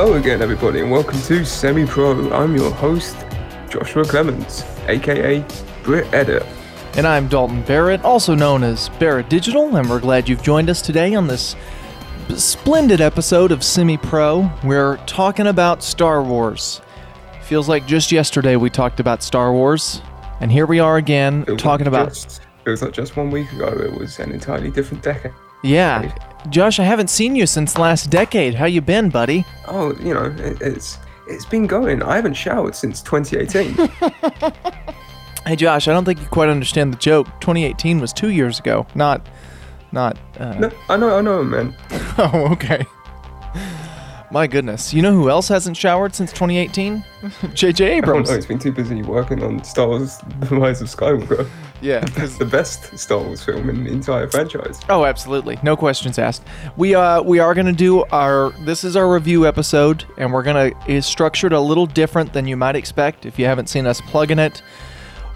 Hello again, everybody, and welcome to Semi Pro. I'm your host, Joshua Clements, aka Brit Edit. And I'm Dalton Barrett, also known as Barrett Digital, and we're glad you've joined us today on this splendid episode of Semi Pro. We're talking about Star Wars. Feels like just yesterday we talked about Star Wars, and here we are again talking about. Just, it was not just one week ago, it was an entirely different decade. Yeah, Josh, I haven't seen you since last decade. How you been, buddy? Oh, you know, it, it's it's been going. I haven't showered since 2018. Hey, Josh, I don't think you quite understand the joke. 2018 was two years ago, not, not. Uh, no, I know, I know, man. Oh, okay. My goodness. You know who else hasn't showered since 2018? J.J. Abrams. know, he's been too busy working on Star Wars The Rise of Skywalker. Yeah, It's 'cause- the best Star Wars film in the entire franchise. Oh, absolutely. No questions asked. We uh we are going to do our this is our review episode and we're going to is structured a little different than you might expect if you haven't seen us plugging it.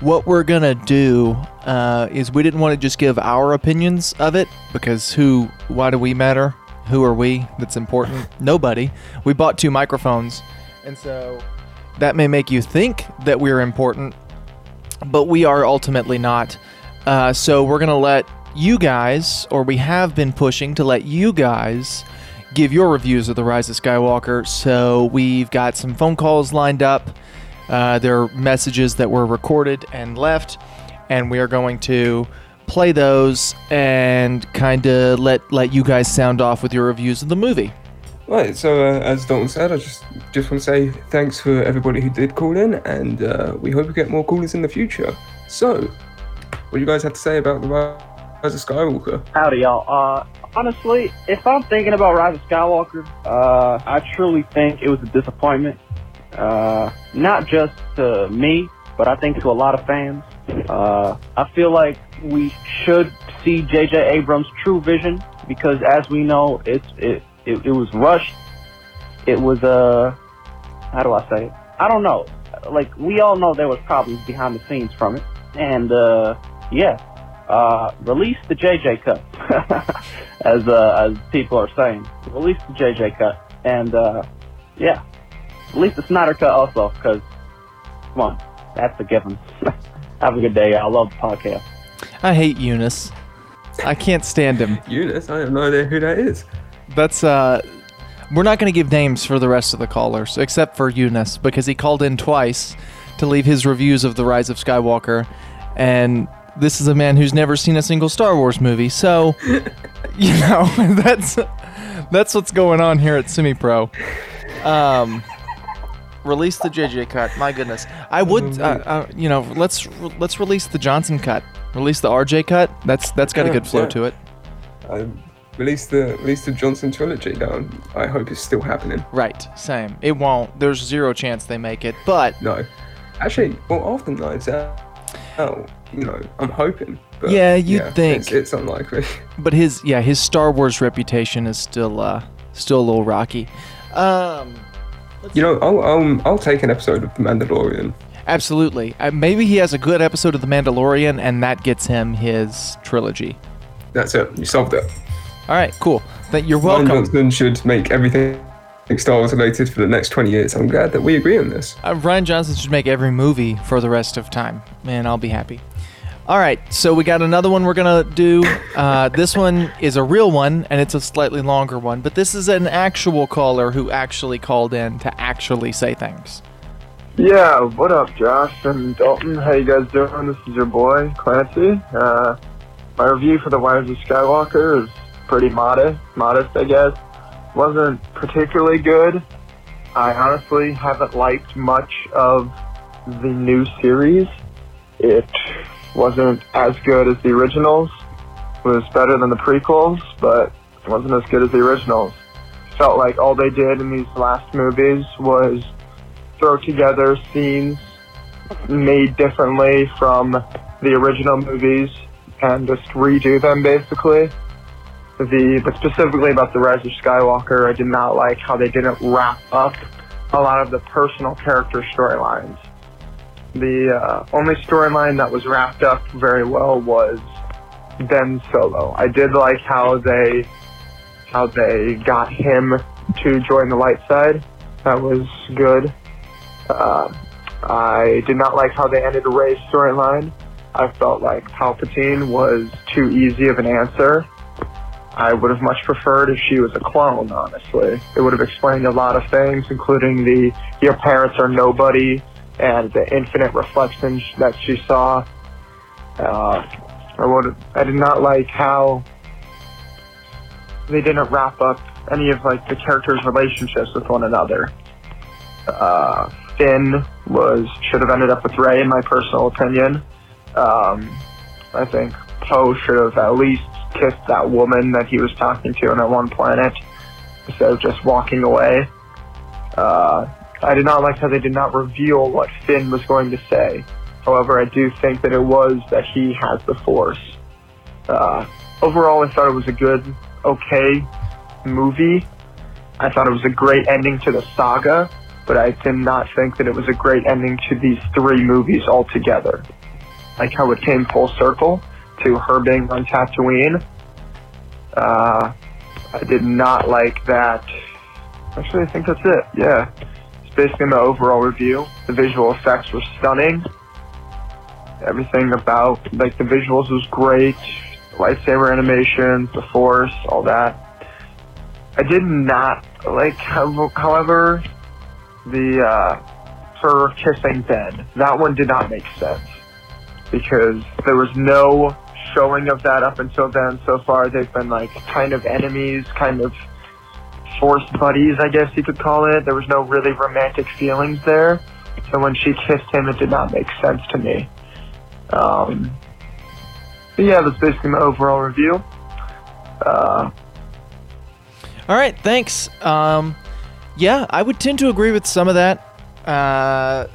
What we're going to do uh, is we didn't want to just give our opinions of it because who why do we matter? Who are we? That's important. Nobody. We bought two microphones. And so that may make you think that we're important, but we are ultimately not. Uh, so we're gonna let you guys, or we have been pushing to let you guys give your reviews of the Rise of Skywalker. So we've got some phone calls lined up. Uh, there are messages that were recorded and left, and we are going to play those and kind of let let you guys sound off with your reviews of the movie. Right, so uh, as Dalton said, I just just want to say thanks for everybody who did call in, and uh, we hope we get more callers in the future. So, what do you guys have to say about the Rise of Skywalker? Howdy, y'all. Uh, honestly, if I'm thinking about Rise of Skywalker, uh, I truly think it was a disappointment. Uh, not just to me, but I think to a lot of fans. Uh, I feel like we should see J.J. Abrams' true vision because, as we know, it's it it, it was rushed. It was uh, how do I say it? I don't know. Like we all know there was problems behind the scenes from it, and uh, yeah, uh, release the JJ cut, as uh, as people are saying. Release the JJ cut, and uh, yeah, release the Snyder cut also, because come on, that's a given. Have a good day. I love the podcast. I hate Eunice. I can't stand him. Eunice, I have no idea who that is. That's uh we're not going to give names for the rest of the callers except for Eunice because he called in twice to leave his reviews of The Rise of Skywalker and this is a man who's never seen a single Star Wars movie. So, you know, that's that's what's going on here at Semi Pro. Um release the JJ cut. My goodness. I would uh, uh, you know, let's let's release the Johnson cut. Release the RJ cut. That's that's got a good flow yeah. to it. I released the released the Johnson trilogy down. I hope it's still happening. Right, same. It won't. There's zero chance they make it, but No, actually, well, after Knives Out, oh, you know, I'm hoping. But Yeah, you'd think. it's, it's unlikely. but his yeah his Star Wars reputation is still uh still a little rocky. Um, You know, I'll um, I'll take an episode of The Mandalorian. Absolutely. Uh, maybe he has a good episode of The Mandalorian, and that gets him his trilogy. That's it. You solved it. All right, cool. That you're welcome. Rian. Johnson should make everything Star Wars related for the next 20 years. I'm glad that we agree on this. Uh, Rian Johnson should make every movie for the rest of time, and I'll be happy. All right, so we got another one we're gonna do. Uh, this one is a real one, and it's a slightly longer one. But this is an actual caller who actually called in to actually say things. Yeah, what up, Josh and Dalton? How you guys doing? This is your boy Clancy. Uh, my review for The Rise of Skywalker is pretty modest. Modest, I guess. Wasn't particularly good. I honestly haven't liked much of the new series. It wasn't as good as the originals. It was better than the prequels, but it wasn't as good as the originals. Felt like all they did in these last movies was throw together scenes made differently from the original movies and just redo them basically. The but specifically about the Rise of Skywalker, I did not like how they didn't wrap up a lot of the personal character storylines. The uh, only storyline that was wrapped up very well was Ben Solo. I did like how they how they got him to join the light side. That was good. Uh, I did not like how they ended Rey's storyline. I felt like Palpatine was too easy of an answer. I would have much preferred if she was a clone, honestly. It would have explained a lot of things, including the your parents are nobody and the infinite reflections that she saw. Uh, I would I did not like how they didn't wrap up any of like the characters' relationships with one another. Uh, Finn was should have ended up with Rey, in my personal opinion. Um, I think Poe should have at least kissed that woman that he was talking to on that one planet instead of just walking away. Uh, I did not like how they did not reveal what Finn was going to say. However, I do think that it was that he has the Force. Uh, overall, I thought it was a good, okay movie. I thought it was a great ending to the saga, but I did not think that it was a great ending to these three movies altogether. Like how it came full circle to her being on Tatooine. Uh, I did not like that. Actually, I think that's it. Yeah. It's basically my overall review. The visual effects were stunning. Everything about, like, the visuals was great. Lightsaber animations, the Force, all that. I did not like, however, the, uh, her kissing Ben. That one did not make sense because there was no showing of that up until then. So far, they've been like kind of enemies, kind of forced buddies, I guess you could call it. There was no really romantic feelings there. So when she kissed him, it did not make sense to me. Um, but yeah, that's basically my overall review. Uh, All right, thanks. Um, yeah, I would tend to agree with some of that. Uh,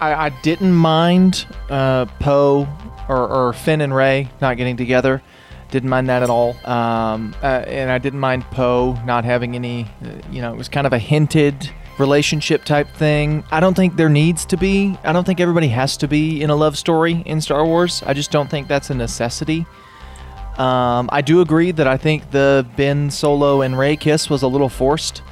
I, I didn't mind uh, Poe or, or Finn and Rey not getting together. Didn't mind that at all. Um, uh, and I didn't mind Poe not having any, uh, you know, it was kind of a hinted relationship type thing. I don't think there needs to be. I don't think everybody has to be in a love story in Star Wars. I just don't think that's a necessity. Um, I do agree that I think the Ben Solo and Rey kiss was a little forced.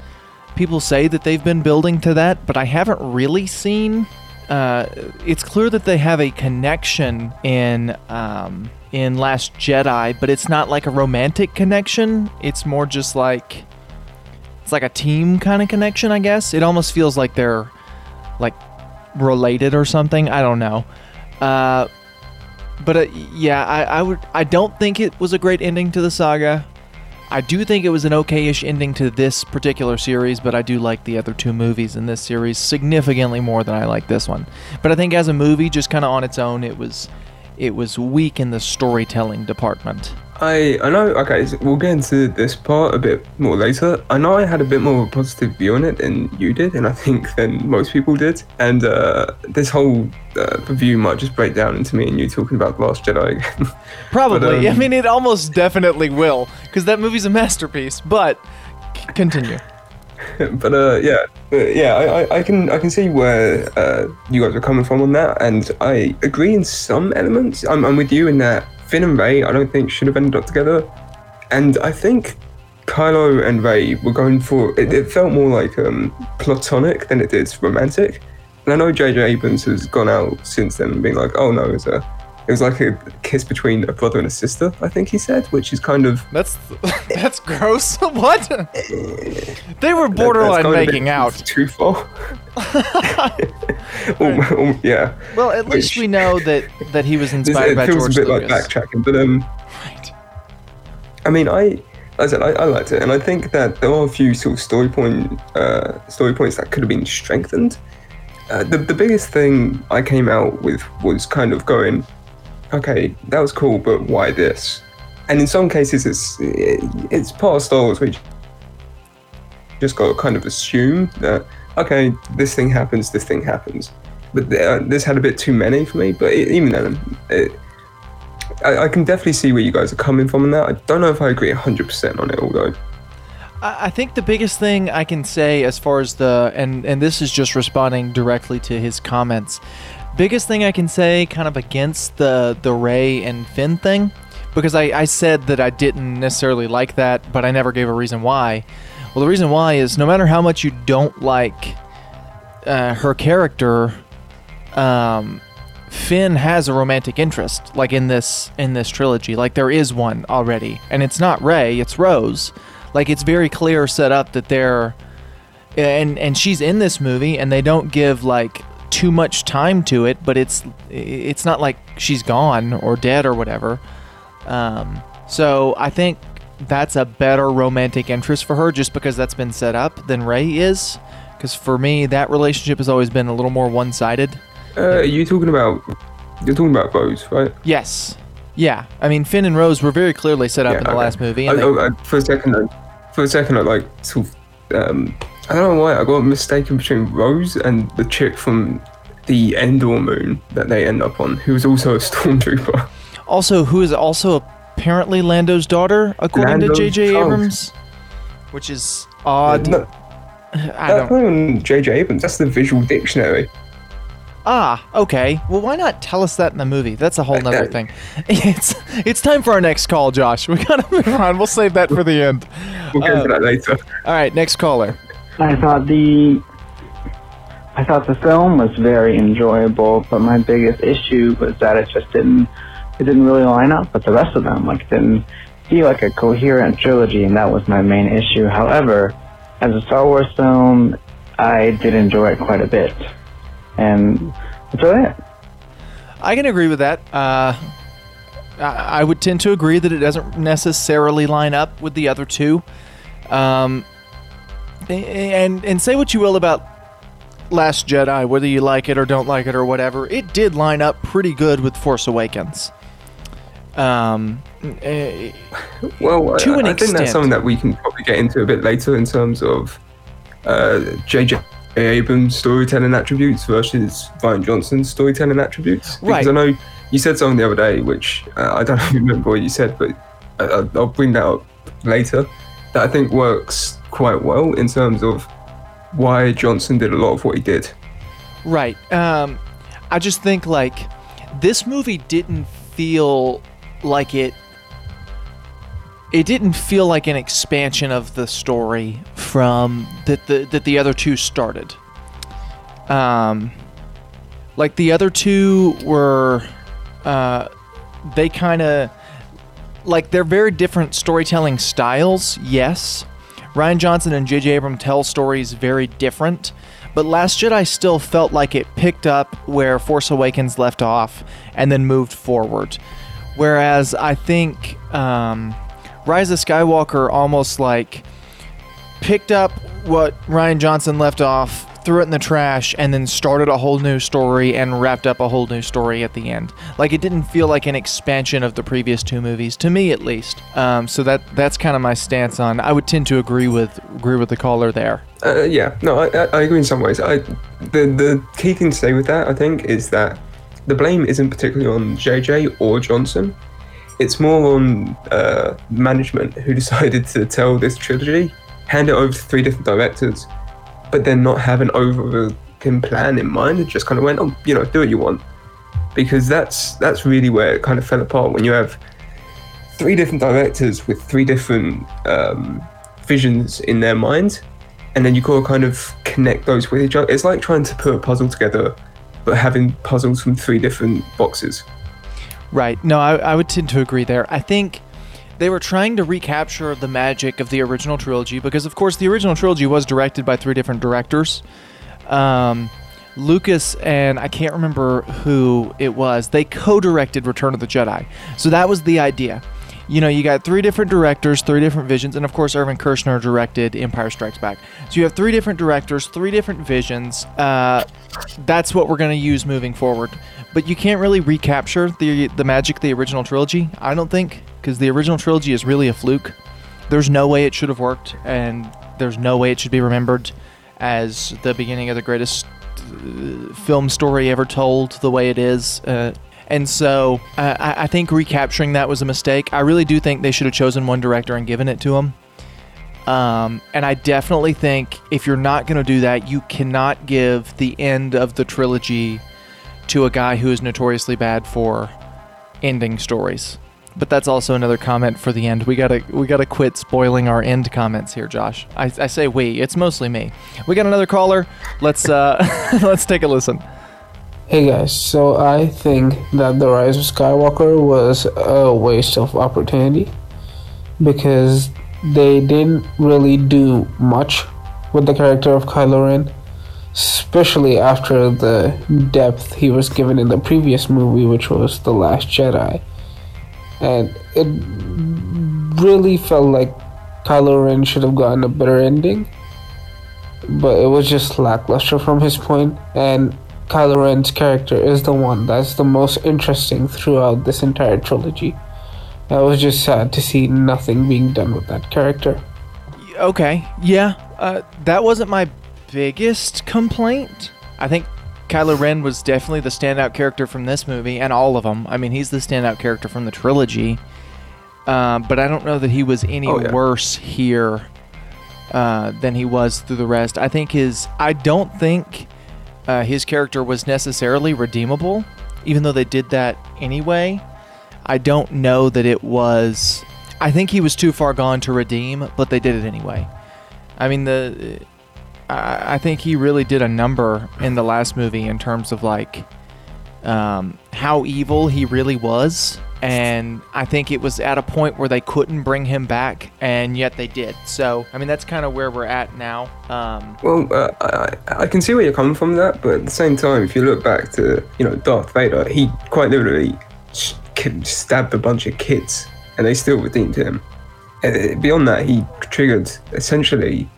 People say that they've been building to that, but I haven't really seen. Uh, it's clear that they have a connection in um, in Last Jedi, but it's not like a romantic connection. It's more just like it's like a team kind of connection, I guess. It almost feels like they're like related or something. I don't know. Uh, but uh, yeah, I, I would. I don't think it was a great ending to the saga. I do think it was an okay-ish ending to this particular series, but I do like the other two movies in this series significantly more than I like this one. But I think as a movie, just kind of on its own, it was it was weak in the storytelling department. I I know. Okay, so we'll get into this part a bit more later. I know I had a bit more of a positive view on it than you did, and I think than most people did. And uh, this whole uh, review might just break down into me and you talking about The Last Jedi again. Probably. I um, mean, it almost definitely will, because that movie's a masterpiece. But c- continue. but uh, yeah, uh, yeah, I, I, I can I can see where uh, you guys are coming from on that, and I agree in some elements. I'm, I'm with you in that Finn and Rey I don't think should have ended up together, and I think Kylo and Rey were going for it. It felt more like um, platonic than it did romantic. And I know J.J. Abrams has gone out since then and been like, oh no, it's a it was like a kiss between a brother and a sister. I think he said, which is kind of That's that's gross. what? They were borderline kind of a bit making out. Too far. Um, yeah. Well, at least Which- we know that that he was inspired it by feels a bit Lucas. like backtracking, but um, Right. I mean, I, I said, I, I liked it, and I think that there are a few sort of story point, uh, story points that could have been strengthened. Uh, the the biggest thing I came out with was kind of going, okay, that was cool, but why this? And in some cases, it's it's part of Star Wars you just got to kind of assume that okay, this thing happens, this thing happens. But uh, this had a bit too many for me. But it, even then, it, I, I can definitely see where you guys are coming from on that. I don't know if I agree 100% on it, although. I think the biggest thing I can say as far as the and and this is just responding directly to his comments. Biggest thing I can say kind of against the the Rey and Finn thing because I, I said that I didn't necessarily like that, but I never gave a reason why, Well, the reason why is no matter how much you don't like uh, her character, um, Finn has a romantic interest, like in this in this trilogy. Like there is one already, and it's not Rey, it's Rose. Like it's very clear set up that they're, and and she's in this movie, and they don't give like too much time to it, but it's it's not like she's gone or dead or whatever. Um, so I think that's a better romantic interest for her just because that's been set up than Rey is. Because for me, that relationship has always been a little more one-sided. Uh, are you talking about? You're talking about Rose, right? Yes. Yeah. I mean, Finn and Rose were very clearly set up Yeah, in the okay. last movie. I, they, I, for a second, I, for a second, I like sort of, um, I don't know why I got mistaken between Rose and the chick from the Endor moon that they end up on, who was also a stormtrooper. also, who is also apparently Lando's daughter, according Lando's to J.J. child. Which which is odd. No, I don't. J.J. Abrams. That's the visual dictionary. Ah, okay. Well, why not tell us that in the movie? That's a whole nother thing. It's it's time for our next call, Josh. We gotta move on. We'll save that for the end. We'll get Uh, to that later. All right, next caller. I thought the I thought the film was very enjoyable, but my biggest issue was that it just didn't it didn't really line up with the rest of them. Like it didn't feel like a coherent trilogy, and that was my main issue. However, as a Star Wars film, I did enjoy it quite a bit, and that's really it. I can agree with that. Uh, I, would tend to agree that it doesn't necessarily line up with the other two. Um, and and say what you will about Last Jedi, whether you like it or don't like it or whatever, it did line up pretty good with Force Awakens. Um, eh, Well, to I, an I think that's something that we can probably get into a bit later in terms of uh, J.J. Abrams' storytelling attributes versus Rian Johnson's storytelling attributes. Right. Because I know you said something the other day, which uh, I don't remember what you said, but I, I- I'll bring that up later. That I think works quite well in terms of why Johnson did a lot of what he did. Right. Um, I just think like this movie didn't feel like it. It didn't feel like an expansion of the story from that the that the other two started. Um, like the other two were, uh, they kind of like they're very different storytelling styles. Yes, Rian Johnson and J.J. Abrams tell stories very different, but Last Jedi still felt like it picked up where Force Awakens left off and then moved forward. Whereas I think um, Rise of Skywalker almost like picked up what Rian Johnson left off, threw it in the trash, and then started a whole new story and wrapped up a whole new story at the end. Like it didn't feel like an expansion of the previous two movies, to me at least. Um, so that that's kind of my stance on. I would tend to agree with agree with the caller there. Uh, yeah, no, I, I, agree in some ways. I, the the key thing to say with that, I think, is that the blame isn't particularly on JJ or Johnson. It's more on uh, management who decided to tell this trilogy, hand it over to three different directors, but then not have an overarching plan in mind. It just kind of went, oh, you know, do what you want, because that's that's really where it kind of fell apart when you have three different directors with three different um, visions in their mind and then you got to kind of connect those with each other. It's like trying to put a puzzle together, but having puzzles from three different boxes. Right. No, I, I would tend to agree there. I think they were trying to recapture the magic of the original trilogy because, of course, the original trilogy was directed by three different directors. Um, Lucas and I can't remember who it was. They co-directed Return of the Jedi, so that was the idea. You know, you got three different directors, three different visions, and of course, Irvin Kershner directed Empire Strikes Back. So you have three different directors, three different visions. Uh, that's what we're going to use moving forward. But you can't really recapture the the magic of the original trilogy. I don't think, because the original trilogy is really a fluke. There's no way it should have worked, and there's no way it should be remembered as the beginning of the greatest uh, film story ever told the way it is. Uh, and so uh, I, think recapturing that was a mistake. I really do think they should have chosen one director and given it to him. Um, and I definitely think if you're not going to do that, you cannot give the end of the trilogy to a guy who is notoriously bad for ending stories. But that's also another comment for the end. We gotta we gotta quit spoiling our end comments here, Josh. I, I say we. It's mostly me. We got another caller. Let's uh let's take a listen. Hey guys, so I think that The Rise of Skywalker was a waste of opportunity because they didn't really do much with the character of Kylo Ren, especially after the depth he was given in the previous movie, which was The Last Jedi. And it really felt like Kylo Ren should have gotten a better ending, but it was just lackluster from his point, and Kylo Ren's character is the one that's the most interesting throughout this entire trilogy. I was just sad to see nothing being done with that character. Okay, yeah, uh, that wasn't my biggest complaint. I think Kylo Ren was definitely the standout character from this movie and all of them. I mean, he's the standout character from the trilogy. Uh, but I don't know that he was any Oh, yeah. worse here uh, than he was through the rest. I think his. I don't think uh, his character was necessarily redeemable, even though they did that anyway. I don't know that it was. I think he was too far gone to redeem, but they did it anyway. I mean, the. I, think he really did a number in the last movie in terms of like um, how evil he really was. And I think it was at a point where they couldn't bring him back, and yet they did. So, I mean, that's kind of where we're at now. Um, Well, uh, I, I can see where you're coming from that, but at the same time, if you look back to you know Darth Vader, he quite literally stabbed a bunch of kids, and they still redeemed him. And uh, beyond that, he triggered essentially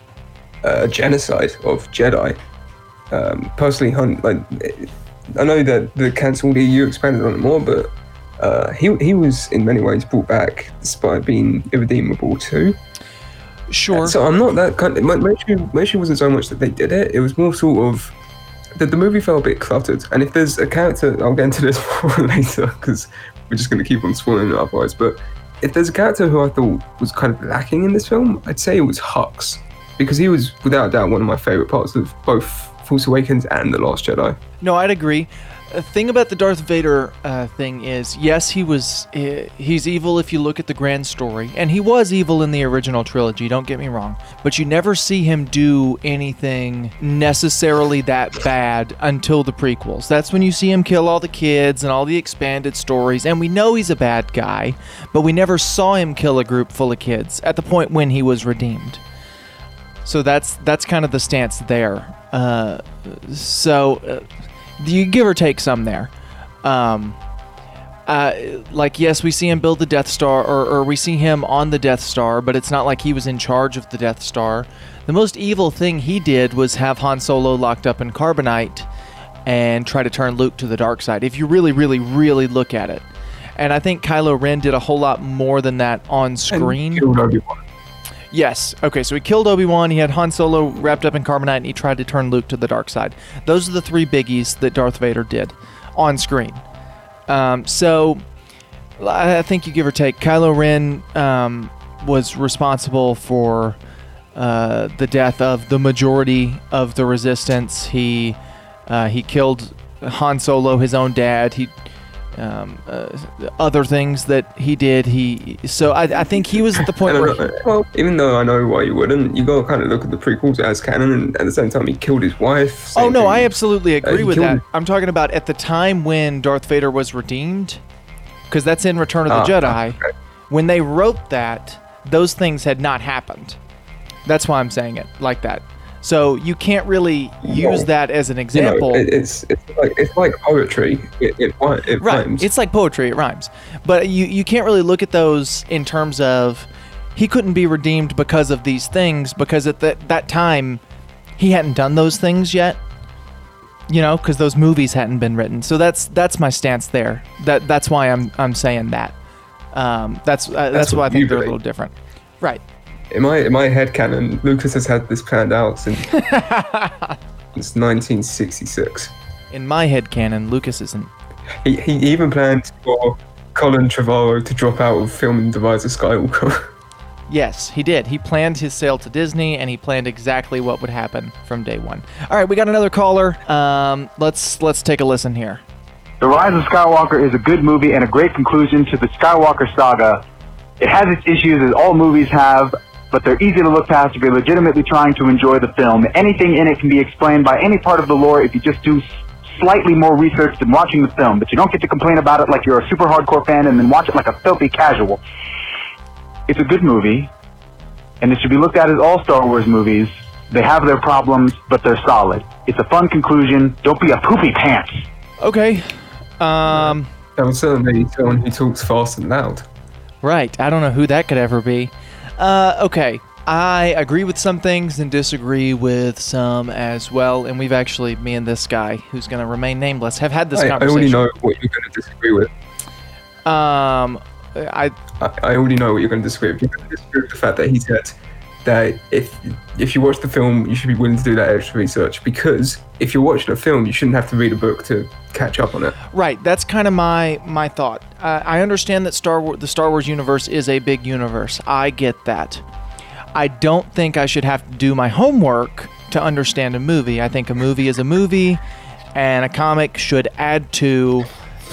a genocide of Jedi. Um, personally, hun- like I know that the cancelled EU expanded on it more, but uh, he he was in many ways brought back despite being irredeemable too. sure. So I'm not that kind. Of, my, my issue, my issue wasn't so much that they did it. It was more sort of that the movie felt a bit cluttered. And if there's a character, I'll get into this more later because we're just going to keep on spoiling it otherwise. But if there's a character who I thought was kind of lacking in this film, I'd say it was Hux because he was without doubt one of my favorite parts of both Force Awakens and The Last Jedi. No, I'd agree. The thing about the Darth Vader uh, thing is, yes, he was uh, he's evil if you look at the grand story, and he was evil in the original trilogy. Don't get me wrong, but you never see him do anything necessarily that bad until the prequels. That's when you see him kill all the kids and all the expanded stories, and we know he's a bad guy, but we never saw him kill a group full of kids at the point when he was redeemed. So that's that's kind of the stance there. Uh, so uh, you give or take some there. Um, uh, like yes, we see him build the Death Star, or, or we see him on the Death Star, but it's not like he was in charge of the Death Star. The most evil thing he did was have Han Solo locked up in carbonite and try to turn Luke to the dark side. If you really, really, really look at it, and I think Kylo Ren did a whole lot more than that on screen. And killed Obi-Wan. Yes. Okay, so he killed Obi Wan, he had Han Solo wrapped up in carbonite, and he tried to turn Luke to the dark side. Those are the three biggies that Darth Vader did on screen. Um, so I think you give or take. Kylo Ren um, was responsible for uh, the death of the majority of the Resistance. He uh, he killed Han Solo, his own dad. He um, uh, other things that he did. He so I, I think he was at the point where know. Well, even though I know why you wouldn't, you got to kind of look at the prequels as canon, and at the same time, he killed his wife. Oh no, thing. I absolutely agree he with that. I'm talking about at the time when Darth Vader was redeemed, because that's in Return of the Ah, Jedi. okay. When they wrote that, those things had not happened. That's why I'm saying it like that. So you can't really use No. that as an example. it, it's it's like it's like poetry. It it, it right. rhymes. It's like poetry, it rhymes. But you, you can't really look at those in terms of he couldn't be redeemed because of these things, because at that, that time he hadn't done those things yet. You know, because those movies hadn't been written. So that's that's my stance there. That that's why I'm I'm saying that. Um, that's uh, that's, what why I think they're a little different. Right. In my in my head canon, Lucas has had this planned out since since 1966. In my head canon, Lucas isn't. He, he even planned for Colin Trevorrow to drop out of filming The Rise of Skywalker. Yes, he did. He planned his sale to Disney, and he planned exactly what would happen from day one. All right, we got another caller. Um, let's let's take a listen here. The Rise of Skywalker is a good movie and a great conclusion to the Skywalker saga. It has its issues as all movies have, but they're easy to look past if you're legitimately trying to enjoy the film. Anything in it can be explained by any part of the lore if you just do slightly more research than watching the film, but you don't get to complain about it like you're a super hardcore fan and then watch it like a filthy casual. It's a good movie, and it should be looked at as all Star Wars movies. They have their problems, but they're solid. It's a fun conclusion. Don't be a poopy pants. Okay. Um, That was certainly someone who talks fast and loud. right. I don't know who that could ever be. Uh, okay. I agree with some things and disagree with some as well. And we've actually, me and this guy, who's going to remain nameless, have had this I, I already know what you're going to disagree with. Um, I I, I already know what you're going to disagree with. You're going to disagree with the fact that he said that if if you watch the film, you should be willing to do that extra research because if you're watching a film, you shouldn't have to read a book to catch up on it. Right, that's kind of my my thought. Uh, I understand that Star Wars, the Star Wars universe is a big universe. I get that. I don't think I should have to do my homework to understand a movie. I think a movie is a movie, and a comic should add to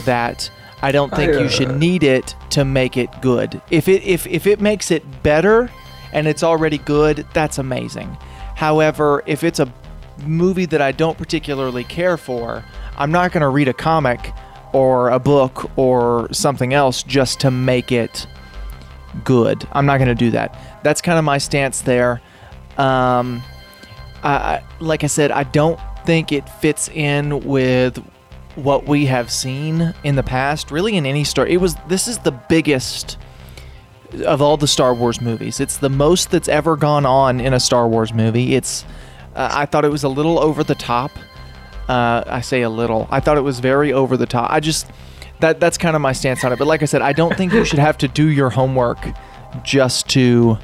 that. I don't think I, you should uh, need it to make it good. If it if if it makes it better, and it's already good, that's amazing. However, if it's a movie that I don't particularly care for, I'm not going to read a comic or a book or something else just to make it good. I'm not going to do that. That's kind of my stance there. Um, I, like I said, I don't think it fits in with what we have seen in the past, really in any story. It was this is the biggest of all the Star Wars movies. It's the most that's ever gone on in a Star Wars movie. It's uh, I thought it was a little over the top. Uh, I say a little. I thought it was very over the top. I just that that's kind of my stance on it. But like I said, I don't think you should have to do your homework just to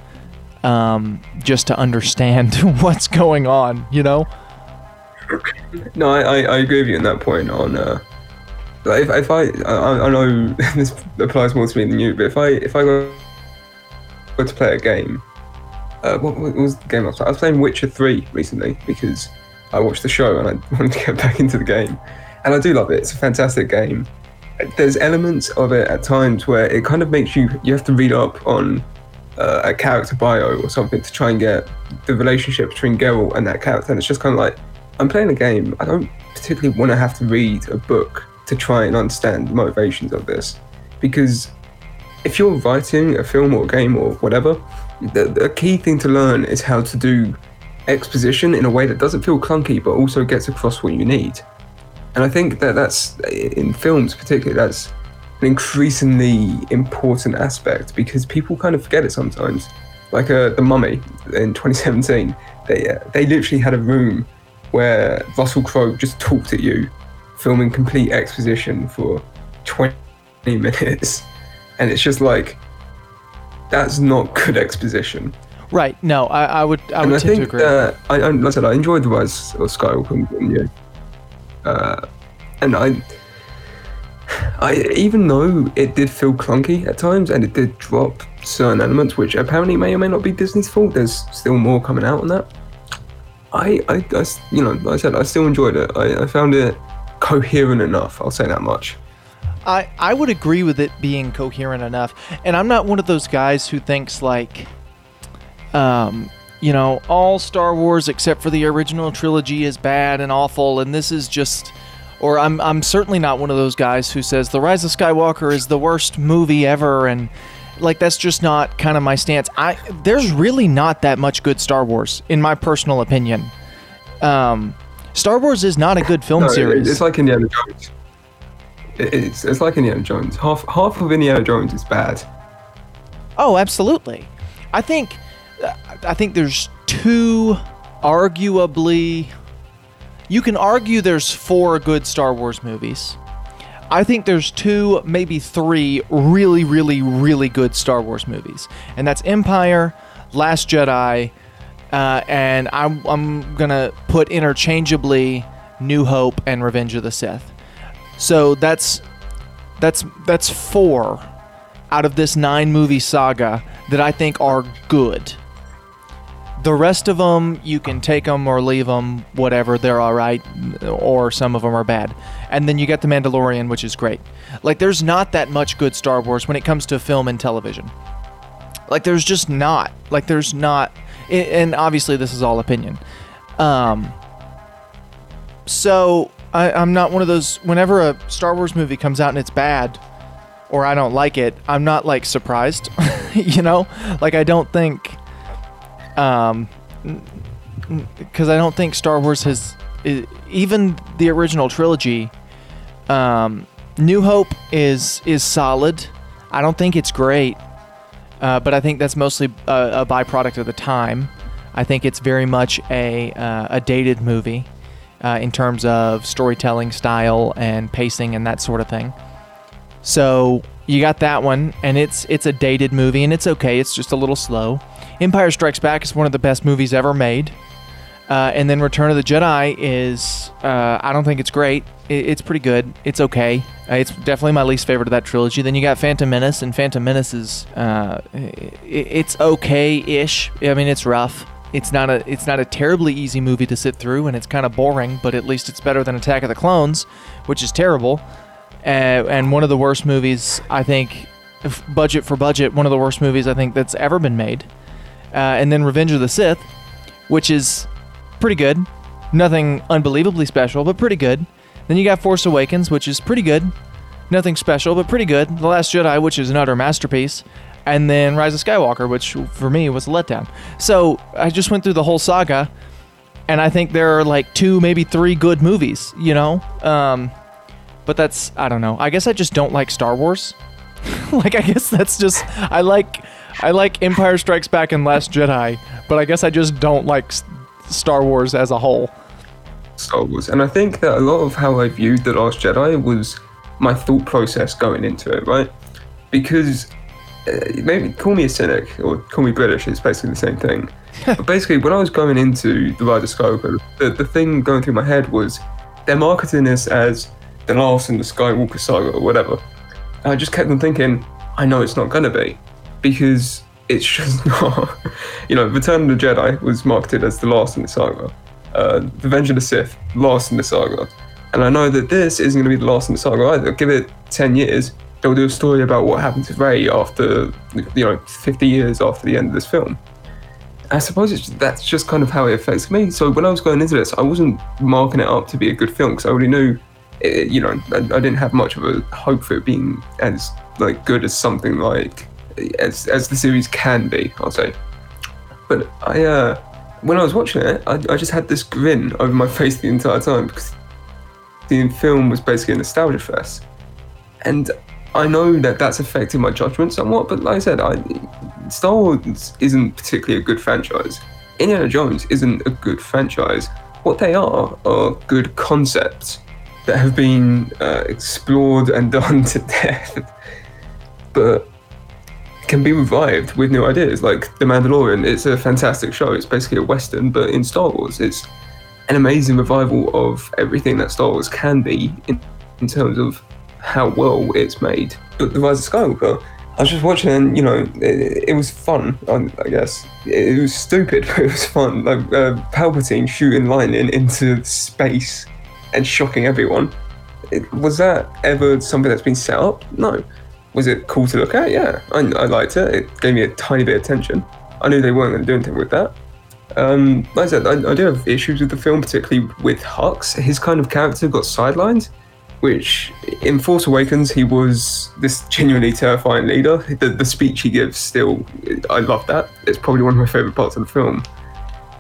um, just to understand what's going on. You know? No, I, I, agree with you on that point. On uh, like if, if I, I I know this applies more to me than you, but if I if I go to play a game, uh, what, was the game I was playing? I was playing Witcher Three recently because I watched the show and I wanted to get back into the game, and I do love it. It's a fantastic game. There's elements of it at times where it kind of makes you you have to read up on uh, a character bio or something to try and get the relationship between Geralt and that character, and it's just kind of like I'm playing a game. I don't particularly want to have to read a book to try and understand the motivations of this. Because if you're writing a film or a game or whatever, the, the key thing to learn is how to do exposition in a way that doesn't feel clunky but also gets across what you need. And I think that that's, in films particularly, that's an increasingly important aspect because people kind of forget it sometimes. Like uh, The Mummy in 2017, they, uh, they literally had a room where Russell Crowe just talked at you, filming complete exposition for 20 minutes. And it's just like, that's not good exposition. Right. No, I, I would I and would I tend to agree. that, I, I, like I said, I enjoyed The Rise of Skywalker and you. Uh, and I, I, even though it did feel clunky at times and it did drop certain elements, which apparently may or may not be Disney's fault, there's still more coming out on that. I, I, you know, like I said, I still enjoyed it. I, I found it coherent enough. I'll say that much. I, I would agree with it being coherent enough. And I'm not one of those guys who thinks like um you know, all Star Wars except for the original trilogy is bad and awful and this is just or I'm I'm certainly not one of those guys who says The Rise of Skywalker is the worst movie ever and like that's just not kind of my stance. I there's really not that much good Star Wars in my personal opinion. Um Star Wars is not a good film No, series. It's like Indiana Jones. It- It's, it's like Indiana Jones. Half half of Indiana Jones is bad. Oh, absolutely. I think I think there's two arguably you can argue there's four good Star Wars movies. I think there's two, maybe three really really really good Star Wars movies. And that's Empire, Last Jedi, uh, and I'm I'm to put interchangeably New Hope and Revenge of the Sith. So that's that's that's four out of this nine movie saga that I think are good. The rest of them, you can take them or leave them, whatever. They're all right, or some of them are bad. And then you get The Mandalorian, which is great. Like, there's not that much good Star Wars when it comes to film and television. Like, there's just not. Like, there's not. And obviously, this is all opinion. Um, so, I, I'm not one of those. Whenever a Star Wars movie comes out and it's bad, or I don't like it, I'm not like surprised. you know? Like, I don't think um, because I don't think Star Wars has even the original trilogy. Um, New Hope is is solid. I don't think it's great, uh, but I think that's mostly a, a, byproduct of the time. I think it's very much a uh, a dated movie uh, in terms of storytelling style and pacing and that sort of thing. So you got that one, and it's it's a dated movie, and it's okay. It's just a little slow. Empire Strikes Back is one of the best movies ever made. Uh, and then Return of the Jedi is, uh, I don't think it's great. It, it's pretty good. It's okay. Uh, it's definitely my least favorite of that trilogy. Then you got Phantom Menace, and Phantom Menace is, uh, it, it's okay-ish. I mean, it's rough. It's not a, it's not a terribly easy movie to sit through, and it's kind of boring. But at least it's better than Attack of the Clones, which is terrible, uh, and one of the worst movies I think, budget for budget, one of the worst movies I think that's ever been made uh, and then Revenge of the Sith, which is pretty good. Nothing unbelievably special, but pretty good. Then you got Force Awakens, which is pretty good. Nothing special, but pretty good. The Last Jedi, which is an utter masterpiece. And then Rise of Skywalker, which for me was a letdown. So I just went through the whole saga, and I think there are like two, maybe three good movies, you know? Um, but that's, I don't know. I guess I just don't like Star Wars. like, I guess that's just, I like I like Empire Strikes Back and Last Jedi, but I guess I just don't like Star Wars as a whole. Star Wars, and I think that a lot of how I viewed the Last Jedi was my thought process going into it, right? Because maybe call me a cynic or call me British, it's basically the same thing. but basically, when I was going into the Rise of Skywalker, the, the thing going through my head was they're marketing this as the last in the Skywalker saga or whatever. And I just kept on thinking, I know it's not gonna be because it's just not. You know, Return of the Jedi was marketed as the last in the saga. Uh, Revenge of the Sith, last in the saga. And I know that this isn't going to be the last in the saga either. Give it 10 years, they'll do a story about what happened to Rey after, you know, 50 years after the end of this film. I suppose that's just kind of how it affects me. So when I was going into this, I wasn't marking it up to be a good film because I already knew, it, you know, I, I, didn't have much of a hope for it being as like good as something like as, as the series can be, I'll say. But I, uh, when I was watching it, I, I just had this grin over my face the entire time because the film was basically a nostalgia fest. And I know that that's affecting my judgment somewhat, but like I said, I, Star Wars isn't particularly a good franchise. Indiana Jones isn't a good franchise. What they are are good concepts that have been uh, explored and done to death. but can be revived with new ideas. Like The Mandalorian, it's a fantastic show. It's basically a western, but in Star Wars, it's an amazing revival of everything that Star Wars can be in, in terms of how well it's made. But The Rise of Skywalker, I was just watching, and you know, it, it was fun. I, guess it was stupid, but it was fun. Like uh, Palpatine shooting lightning into space and shocking everyone. It, was that ever something that's been set up? No was it cool to look at? Yeah, I, I liked it. It gave me a tiny bit of tension. I knew they weren't going to do anything with that. Um, like I said, I, I, do have issues with the film, particularly with Hux. His kind of character got sidelined, which in Force Awakens, he was this genuinely terrifying leader. The, the speech he gives, still, I love that. It's probably one of my favorite parts of the film.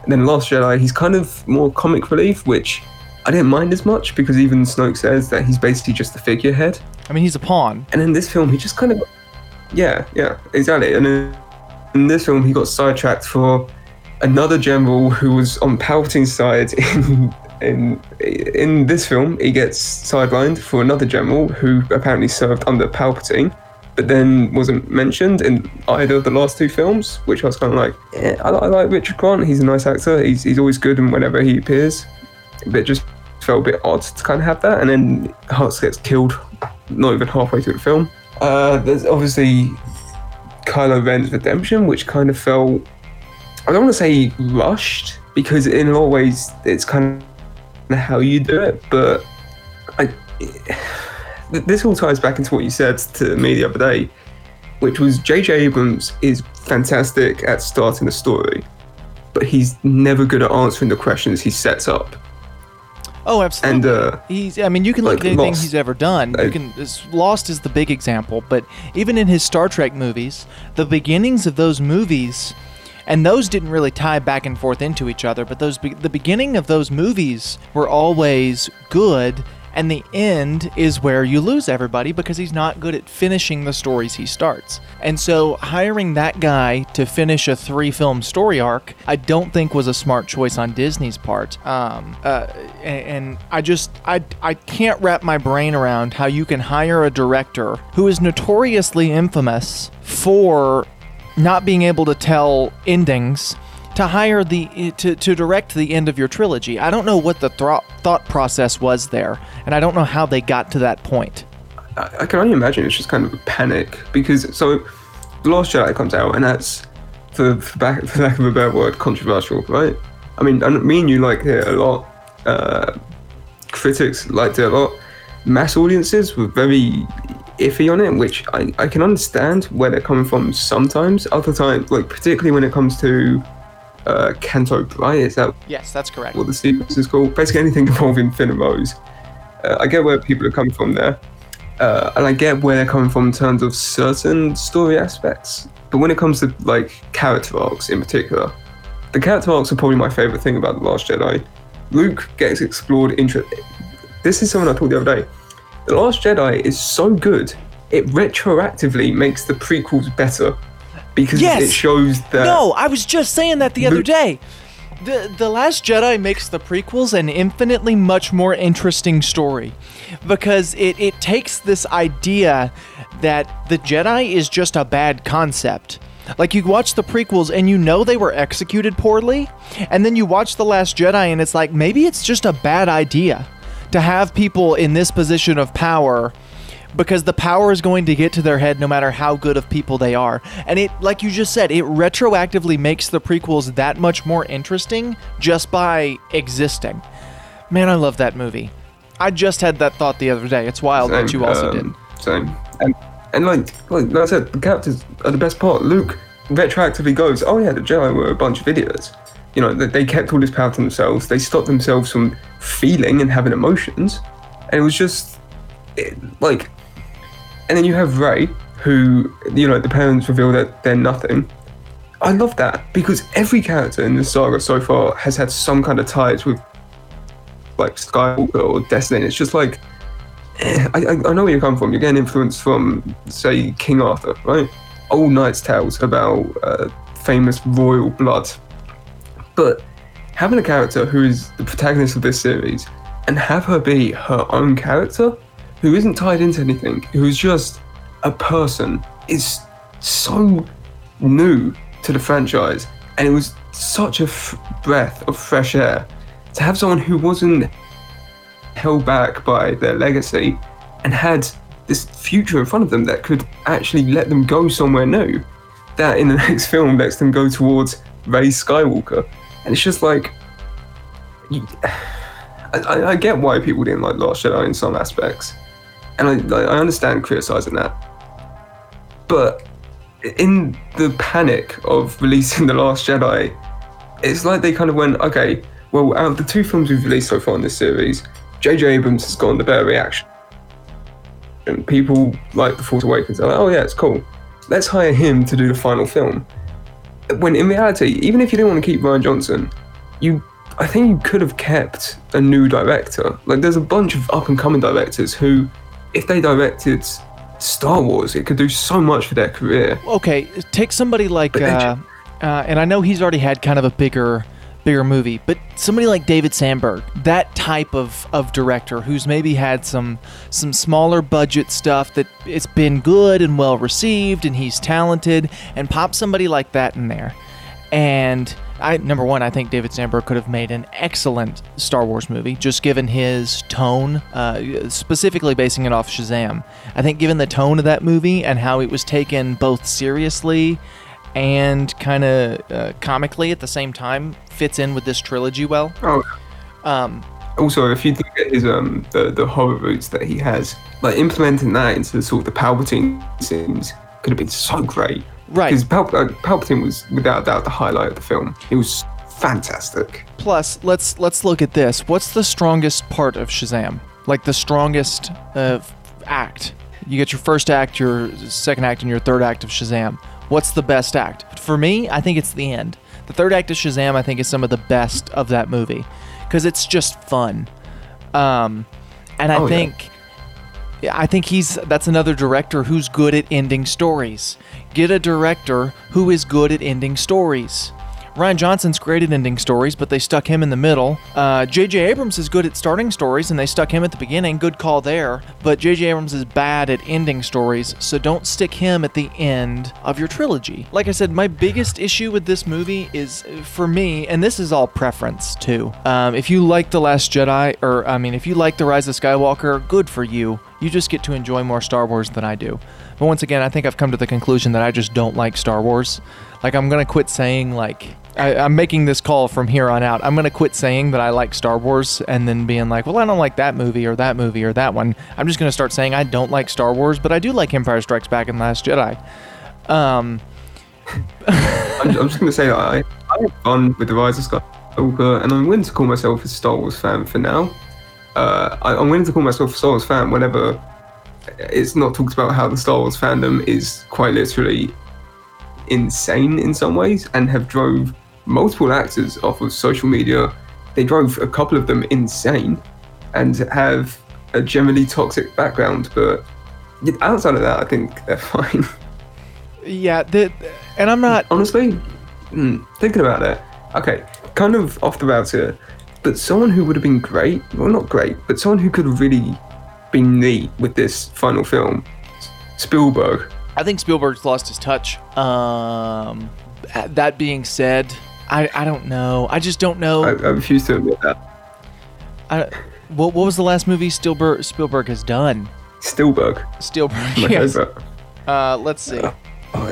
And then Last Jedi, he's kind of more comic relief, which I didn't mind as much because even Snoke says that he's basically just a figurehead. I mean, he's a pawn. And in this film, he just kind of, yeah, yeah, exactly. And in, in this film, he got sidetracked for another general who was on Palpatine's side. In, in in this film, he gets sidelined for another general who apparently served under Palpatine, but then wasn't mentioned in either of the last two films. Which I was kind of like, yeah, I, I like Richard Grant. He's a nice actor. He's he's always good, and whenever he appears, but just felt a bit odd to kind of have that. And then Hux gets killed not even halfway through the film. Uh, there's obviously Kylo Ren's redemption, which kind of felt I don't want to say rushed because in a lot of ways it's kind of how you do it, but I. This all ties back into what you said to me the other day, which was J.J. Abrams is fantastic at starting a story, but he's never good at answering the questions he sets up. Oh, absolutely. And, uh, he's. I mean, you can look like at anything Lost. he's ever done. You can. Lost is the big example, but even in his Star Trek movies, the beginnings of those movies, and those didn't really tie back and forth into each other. But those, be- the beginning of those movies were always good, and the end is where you lose everybody because he's not good at finishing the stories he starts. And so, hiring that guy to finish a three-film story arc, I don't think was a smart choice on Disney's part. Um, uh, and, and I just, I, I can't wrap my brain around how you can hire a director who is notoriously infamous for not being able to tell endings to hire the to, to direct the end of your trilogy. I don't know what the thro- thought process was there, and I don't know how they got to that point. I, I can only imagine it's just kind of a panic because so the Last Jedi comes out and that's for, for, back, for lack of a better word controversial, right? I mean, I mean you like it a lot. Uh, critics liked it a lot. Mass audiences were very iffy on it, which I, I can understand where they're coming from sometimes. Other times, like particularly when it comes to uh, Canto Bight, is that Yes, that's correct. what the sequence is called. Basically, anything involving Finn and Rose. Uh, I get where people are coming from there, uh, and I get where they're coming from in terms of certain story aspects. But when it comes to like character arcs in particular, the character arcs are probably my favorite thing about the Last Jedi. Luke gets explored. Inter- this is something I thought the other day. The Last Jedi is so good, it retroactively makes the prequels better because Yes! it shows that. No, I was just saying that the other day. The The Last Jedi makes the prequels an infinitely much more interesting story because it, it takes this idea that the Jedi is just a bad concept. Like you watch the prequels and you know they were executed poorly, and then you watch The Last Jedi and it's like maybe it's just a bad idea to have people in this position of power because the power is going to get to their head no matter how good of people they are. And it, like you just said, it retroactively makes the prequels that much more interesting just by existing. Man, I love that movie. I just had that thought the other day. It's wild that you also did. um, Same. And, and like, like, like I said, the characters are the best part. Luke retroactively goes, oh yeah, the Jedi were a bunch of idiots. You know, they, they kept all this power to themselves. They stopped themselves from feeling and having emotions. And it was just, it, like, and then you have Rey, who, you know, the parents reveal that they're nothing. I love that because every character in the saga so far has had some kind of ties with, like, Skywalker or Destiny. It's just like, I, I, I know where you come from. You're getting influence from, say, King Arthur, right? Old Knight's tales about uh, famous royal blood. But having a character who is the protagonist of this series and have her be her own character, who isn't tied into anything, who's just a person, is so new to the franchise. And it was such a f- breath of fresh air to have someone who wasn't held back by their legacy and had this future in front of them that could actually let them go somewhere new. That in the next film lets them go towards Rey Skywalker. And it's just like. I, I get why people didn't like Last Jedi in some aspects. And I, I understand criticizing that. But in the panic of releasing The Last Jedi, it's like they kind of went, okay, well, out of the two films we've released so far in this series, J.J. Abrams has gotten the better reaction. And people like The Force Awakens are like, oh yeah, it's cool. Let's hire him to do the final film. When in reality, even if you didn't want to keep Rian Johnson, you, I think you could have kept a new director. Like, there's a bunch of up and coming directors who, if they directed Star Wars, it could do so much for their career. Okay, take somebody like, uh, uh, and I know he's already had kind of a bigger, bigger movie, but somebody like David Sandberg, that type of, of director who's maybe had some some smaller budget stuff that it's been good and well received, and he's talented, and pop somebody like that in there, and. I, number one, I think David Sandberg could have made an excellent Star Wars movie, just given his tone, uh, specifically basing it off Shazam. I think, given the tone of that movie and how it was taken both seriously and kind of uh, comically at the same time fits in with this trilogy well. Oh, Um, also, if you look at his um the, the horror roots that he has, like implementing that into sort of the Palpatine scenes could have been so great. right. Because Palp- uh, Palpatine was without a doubt the highlight of the film. It was fantastic. Plus, let's let's look at this. What's the strongest part of Shazam? Like the strongest uh, act. You get your first act, your second act, and your third act of Shazam. What's the best act? For me, I think it's the end. The third act of Shazam, I think, is some of the best of that movie because it's just fun. Um, and I Oh, yeah. think. I think he's that's another director who's good at ending stories. Get a director who is good at ending stories. Rian Johnson's great at ending stories, but they stuck him in the middle. Uh, J.J. Abrams is good at starting stories, and they stuck him at the beginning. Good call there. But J.J. Abrams is bad at ending stories, so don't stick him at the end of your trilogy. Like I said, my biggest issue with this movie is, for me, and this is all preference too. Um, if you like The Last Jedi, or I mean, if you like The Rise of Skywalker, good for you. You just get to enjoy more Star Wars than I do. But once again, I think I've come to the conclusion that I just don't like Star Wars. Like, I'm gonna quit saying like I, I'm making this call from here on out. I'm gonna quit saying that I like Star Wars and then being like, well, I don't like that movie or that movie or that one. I'm just gonna start saying I don't like Star Wars, but I do like Empire Strikes Back and Last Jedi. Um, I'm, I'm just going to say that I, I had fun with The Rise of Skywalker, and I'm willing to call myself a Star Wars fan for now. Uh, I, I'm willing to call myself a Star Wars fan whenever it's not talked about how the Star Wars fandom is quite literally insane in some ways and have drove multiple actors off of social media. They drove a couple of them insane and have a generally toxic background, but outside of that, I think they're fine. yeah, the, and I'm not. honestly, mm, thinking about it, okay, kind of off the route here, but someone who would have been great, well, not great, but someone who could have really been neat with this final film, Spielberg. I think Spielberg's lost his touch. Um, that being said, I, I don't know. I just don't know. I, I refuse to admit that. I, what, what was the last movie Spielberg Spielberg has done? Spielberg, Spielberg. my Yes. favorite. Uh, let's see.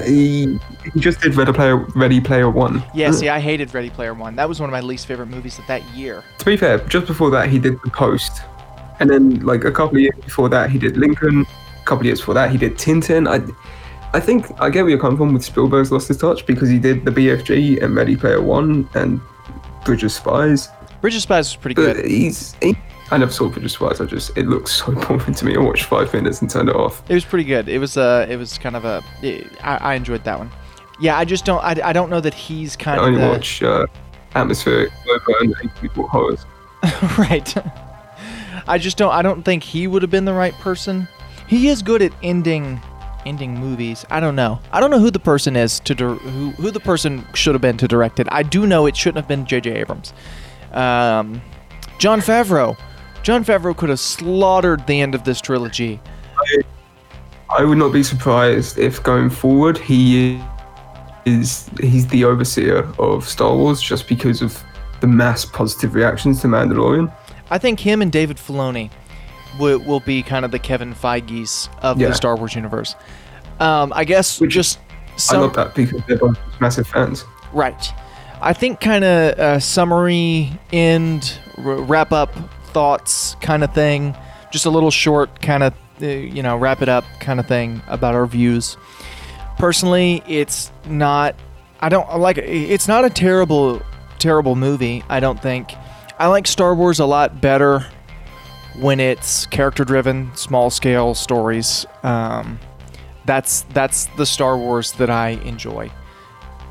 He, he just did Ready Player, Ready Player One. Yeah, see, I hated Ready Player One. That was one of my least favorite movies of that year. To be fair, just before that, he did The Post. And then, like, a couple of years before that, he did Lincoln. A couple of years before that, he did Tintin. I, I think I get where you're coming from with Spielberg's Lost His Touch because he did the BFG and Ready Player One and Bridge of Spies. Bridge of Spies was pretty But good. he's. He, I never saw Bridge of Spies. I just. It looks so boring to me. I watched five minutes and turned it off. It was pretty good. It was uh, it was kind of a. I, I enjoyed that one. Yeah, I just don't. I, I don't know that he's I kind of only the, watch uh, atmospheric, and people horrors. right. I just don't. I don't think he would have been the right person. He is good at ending, ending movies. I don't know. I don't know who the person is to dir- who who the person should have been to direct it. I do know it shouldn't have been J.J. Abrams. Um, Jon Favreau. Jon Favreau could have slaughtered the end of this trilogy. I would not be surprised if going forward he is he's the overseer of Star Wars just because of the mass positive reactions to Mandalorian. I think him and David Filoni will, will be kind of the Kevin Feige's of Yeah. the Star Wars universe. Um, I guess Which- just I love that because they're both massive fans. Right. I think kind of a summary, end, r- wrap up thoughts kind of thing. Just a little short kind of, uh, you know, wrap it up kind of thing about our views. Personally, it's not, I don't like it. It's not a terrible, terrible movie, I don't think. I like Star Wars a lot better when it's character driven, small scale stories. Um, that's that's the Star Wars that I enjoy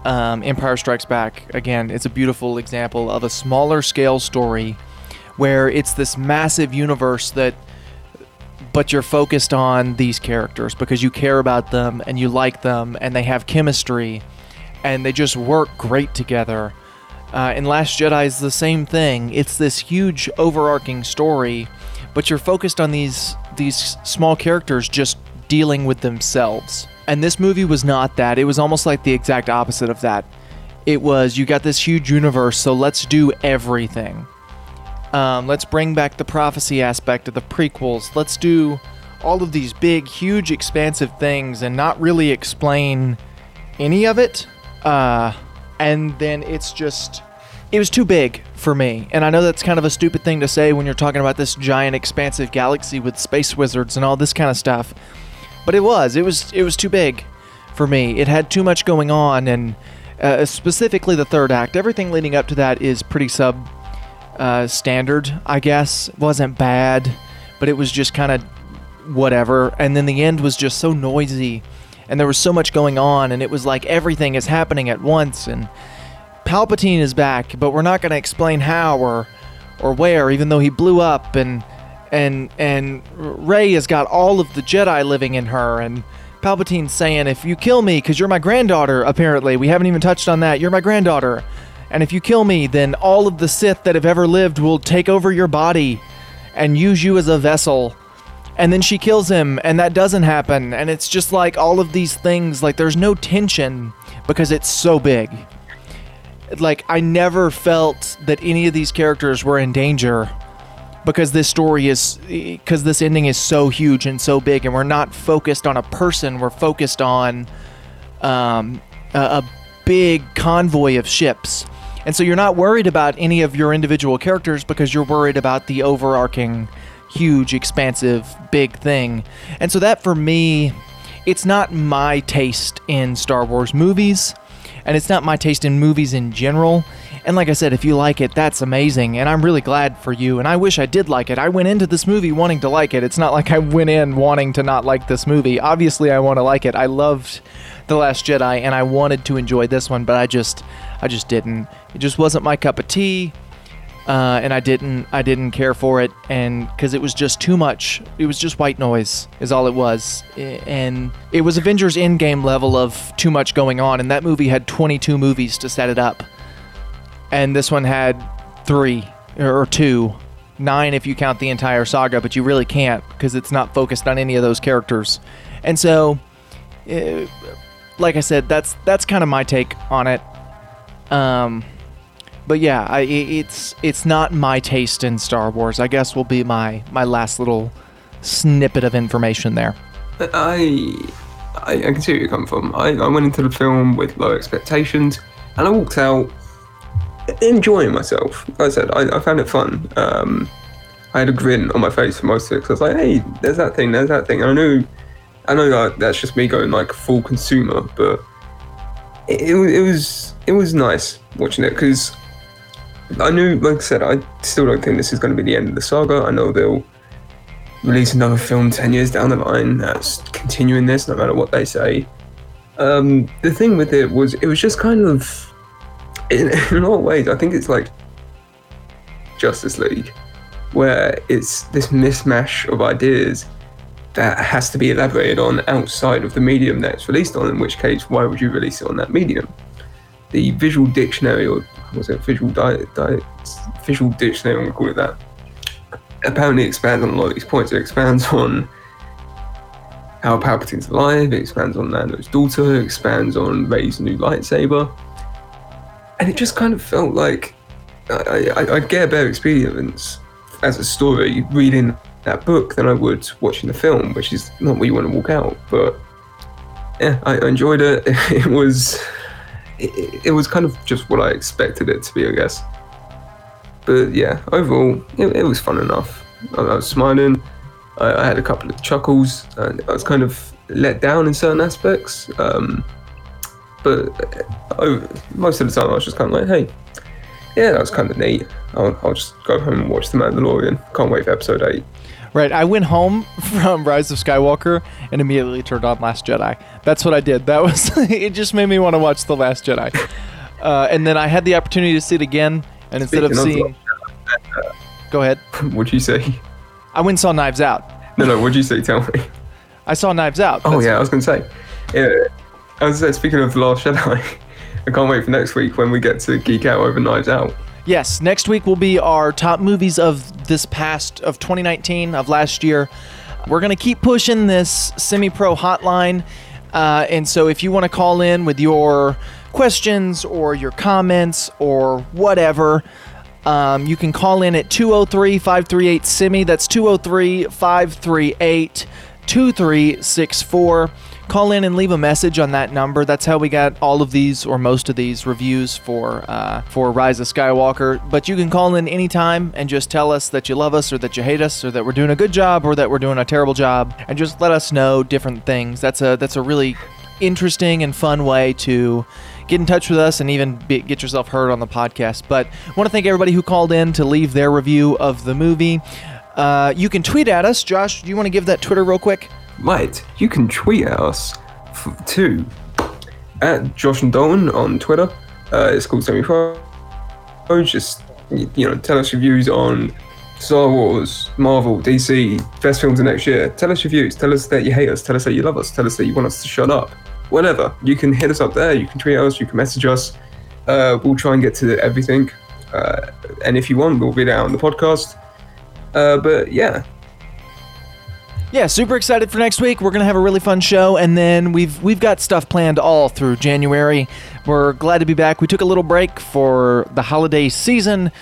um, Empire Strikes Back, again, it's a beautiful example of a smaller scale story where it's this massive universe that, but you're focused on these characters because you care about them and you like them and they have chemistry and they just work great together. Uh, and Last Jedi is the same thing. It's this huge overarching story, but you're focused on these these small characters just dealing with themselves. And this movie was not that. It was almost like the exact opposite of that. It was you got this huge universe, so let's do everything. Um, let's bring back the prophecy aspect of the prequels. Let's do all of these big, huge, expansive things and not really explain any of it. uh, and then it's just it was too big for me. And I know that's kind of a stupid thing to say when you're talking about this giant expansive galaxy with space wizards and all this kind of stuff. But it was. It was it was too big for me. It had too much going on and uh, specifically the third act. Everything leading up to that is pretty sub uh, standard, I guess. wasn't bad, but it was just kind of whatever. And then the end was just so noisy and there was so much going on and it was like everything is happening at once and Palpatine is back, but we're not going to explain how or or where, even though he blew up and and and Rey has got all of the Jedi living in her and Palpatine's saying, "If you kill me, because you're my granddaughter, apparently we haven't even touched on that. You're my granddaughter, and if you kill me, then all of the Sith that have ever lived will take over your body and use you as a vessel." And then she kills him, and that doesn't happen. And it's just like all of these things, like there's no tension because it's so big like I never felt that any of these characters were in danger because this story is because this ending is so huge and so big and we're not focused on a person we're focused on um, a, a big convoy of ships. And so you're not worried about any of your individual characters because you're worried about the overarching huge expansive big thing. And so that for me it's not my taste in star wars movies and it's not my taste in movies in general. And like I said, if you like it, that's amazing, and I'm really glad for you. And I wish I did like it. I went into this movie wanting to like it. It's not like I went in wanting to not like this movie. Obviously, I want to like it. I loved The Last Jedi, and I wanted to enjoy this one, but I just, I just didn't. It just wasn't my cup of tea uh, and I didn't I didn't care for it, and because it was just too much. It was just white noise, is all it was, and it was Avengers Endgame level of too much going on. And that movie had 22 movies to set it up, and this one had three or two, nine if you count the entire saga, but you really can't because it's not focused on any of those characters, and so. Uh, like I said, that's that's kind of my take on it. Um, but yeah, I, it's it's not my taste in Star Wars. I guess will be my my last little snippet of information there. I I, I can see where you're coming from. I, I went into the film with low expectations, and I walked out enjoying myself. Like I said, I, I found it fun. Um, I had a grin on my face for most of it because I was like, "Hey, there's that thing, there's that thing." I knew, I know that that's just me going like full consumer, but it, it, it was it was nice watching it because I knew, like I said, I still don't think this is going to be the end of the saga. I know they'll release another film 10 years down the line that's continuing this, no matter what they say. Um, the thing with it was, it was just kind of, in, in a lot of ways, I think it's like Justice League, where it's this mismatch of ideas that has to be elaborated on outside of the medium that it's released on, in which case, why would you release it on that medium? The visual dictionary or was it visual diet, diet visual dictionary I'm gonna call it that apparently expands on a lot of these points it expands on how Palpatine's alive it expands on Lando's daughter it expands on Rey's new lightsaber and it just kind of felt like I, I, I'd get a better experience as a story reading that book than I would watching the film, which is not what you want to walk out. But yeah, I enjoyed it. It was it, it, was kind of just what I expected it to be, I guess. But yeah, overall, it, it was fun enough. I, I was smiling. I, I, had a couple of chuckles. I was kind of let down in certain aspects. Um, but uh, most of the time, I was just kind of like, hey, yeah, that was kind of neat. I'll, I'll just go home and watch The Mandalorian. Can't wait for episode 8. Right. I went home from Rise of Skywalker and immediately turned on Last Jedi. That's what I did. That was it. Just made me want to watch the Last Jedi. Uh, and then I had the opportunity to see it again, and instead Speaking of seeing, of, go ahead. What'd you say? I went and saw Knives Out. No, no. What'd you say? Tell me. I saw Knives Out. Oh That's yeah, I was gonna say. Yeah, I was uh, speaking of the Last Jedi. I can't wait for next week when we get to geek out over Knives Out. Yes, next week will be our top movies of this past of 2019 of last year. We're gonna keep pushing this semi-pro hotline, uh, and so if you want to call in with your questions or your comments or whatever. Um, you can call in at 203 538 SIMI. That's 203 538 2364. Call in and leave a message on that number. That's how we got all of these or most of these reviews for uh, for Rise of Skywalker. But you can call in anytime and just tell us that you love us or that you hate us or that we're doing a good job or that we're doing a terrible job, and just let us know different things. That's a that's a really interesting and fun way to get in touch with us and even be, get yourself heard on the podcast. But I want to thank everybody who called in to leave their review of the movie. Uh, you can tweet at us. Josh, do you want to give that Twitter real quick? Right, you can tweet at us f- to at Josh and Dalton on Twitter. Uh, it's called Semi Pro. Just you know, tell us your views on Star Wars, Marvel, DC, best films of next year. Tell us your views. Tell us that you hate us. Tell us that you love us. Tell us that you want us to shut up. Whatever. You can hit us up there. You can tweet us. You can message us. Uh, we'll try and get to everything. Uh, and if you want, we'll be out on the podcast. Uh, but yeah, Yeah, super excited for next week. We're gonna have a really fun show, and then we've we've got stuff planned all through January. We're glad to be back. We took a little break for the holiday season.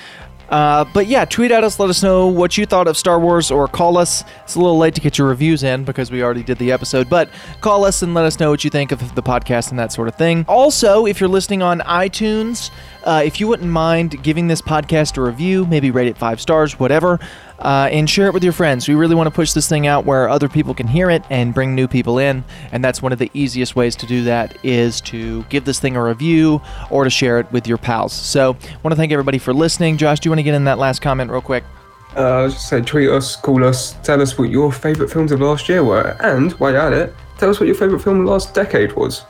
Uh, but yeah, tweet at us, let us know what you thought of Star Wars, or call us. It's a little late to get your reviews in because we already did the episode, but call us and let us know what you think of the podcast and that sort of thing. Also, if you're listening on iTunes, uh, if you wouldn't mind giving this podcast a review, maybe rate it five stars, whatever, uh, and share it with your friends. We really want to push this thing out where other people can hear it and bring new people in. And that's one of the easiest ways to do that is to give this thing a review or to share it with your pals. So, I want to thank everybody for listening. Josh, do you want to get in that last comment real quick? Uh, I was just say, tweet us, call us, tell us what your favourite films of last year were, and while you're at it, tell us what your favourite film of last decade was.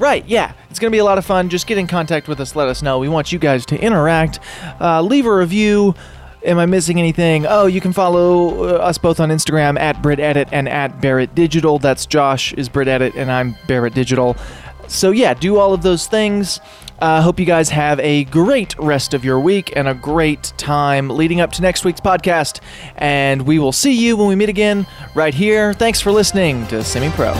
Right, yeah. It's going to be a lot of fun. Just get in contact with us. Let us know. We want you guys to interact. Uh, leave a review. Am I missing anything? Oh, you can follow uh, us both on Instagram at BritEdit and at Barrett Digital. That's Josh is BritEdit and I'm Barrett Digital. So, yeah, do all of those things. Uh, hope you guys have a great rest of your week and a great time leading up to next week's podcast. And we will see you when we meet again right here. Thanks for listening to Semi Pro.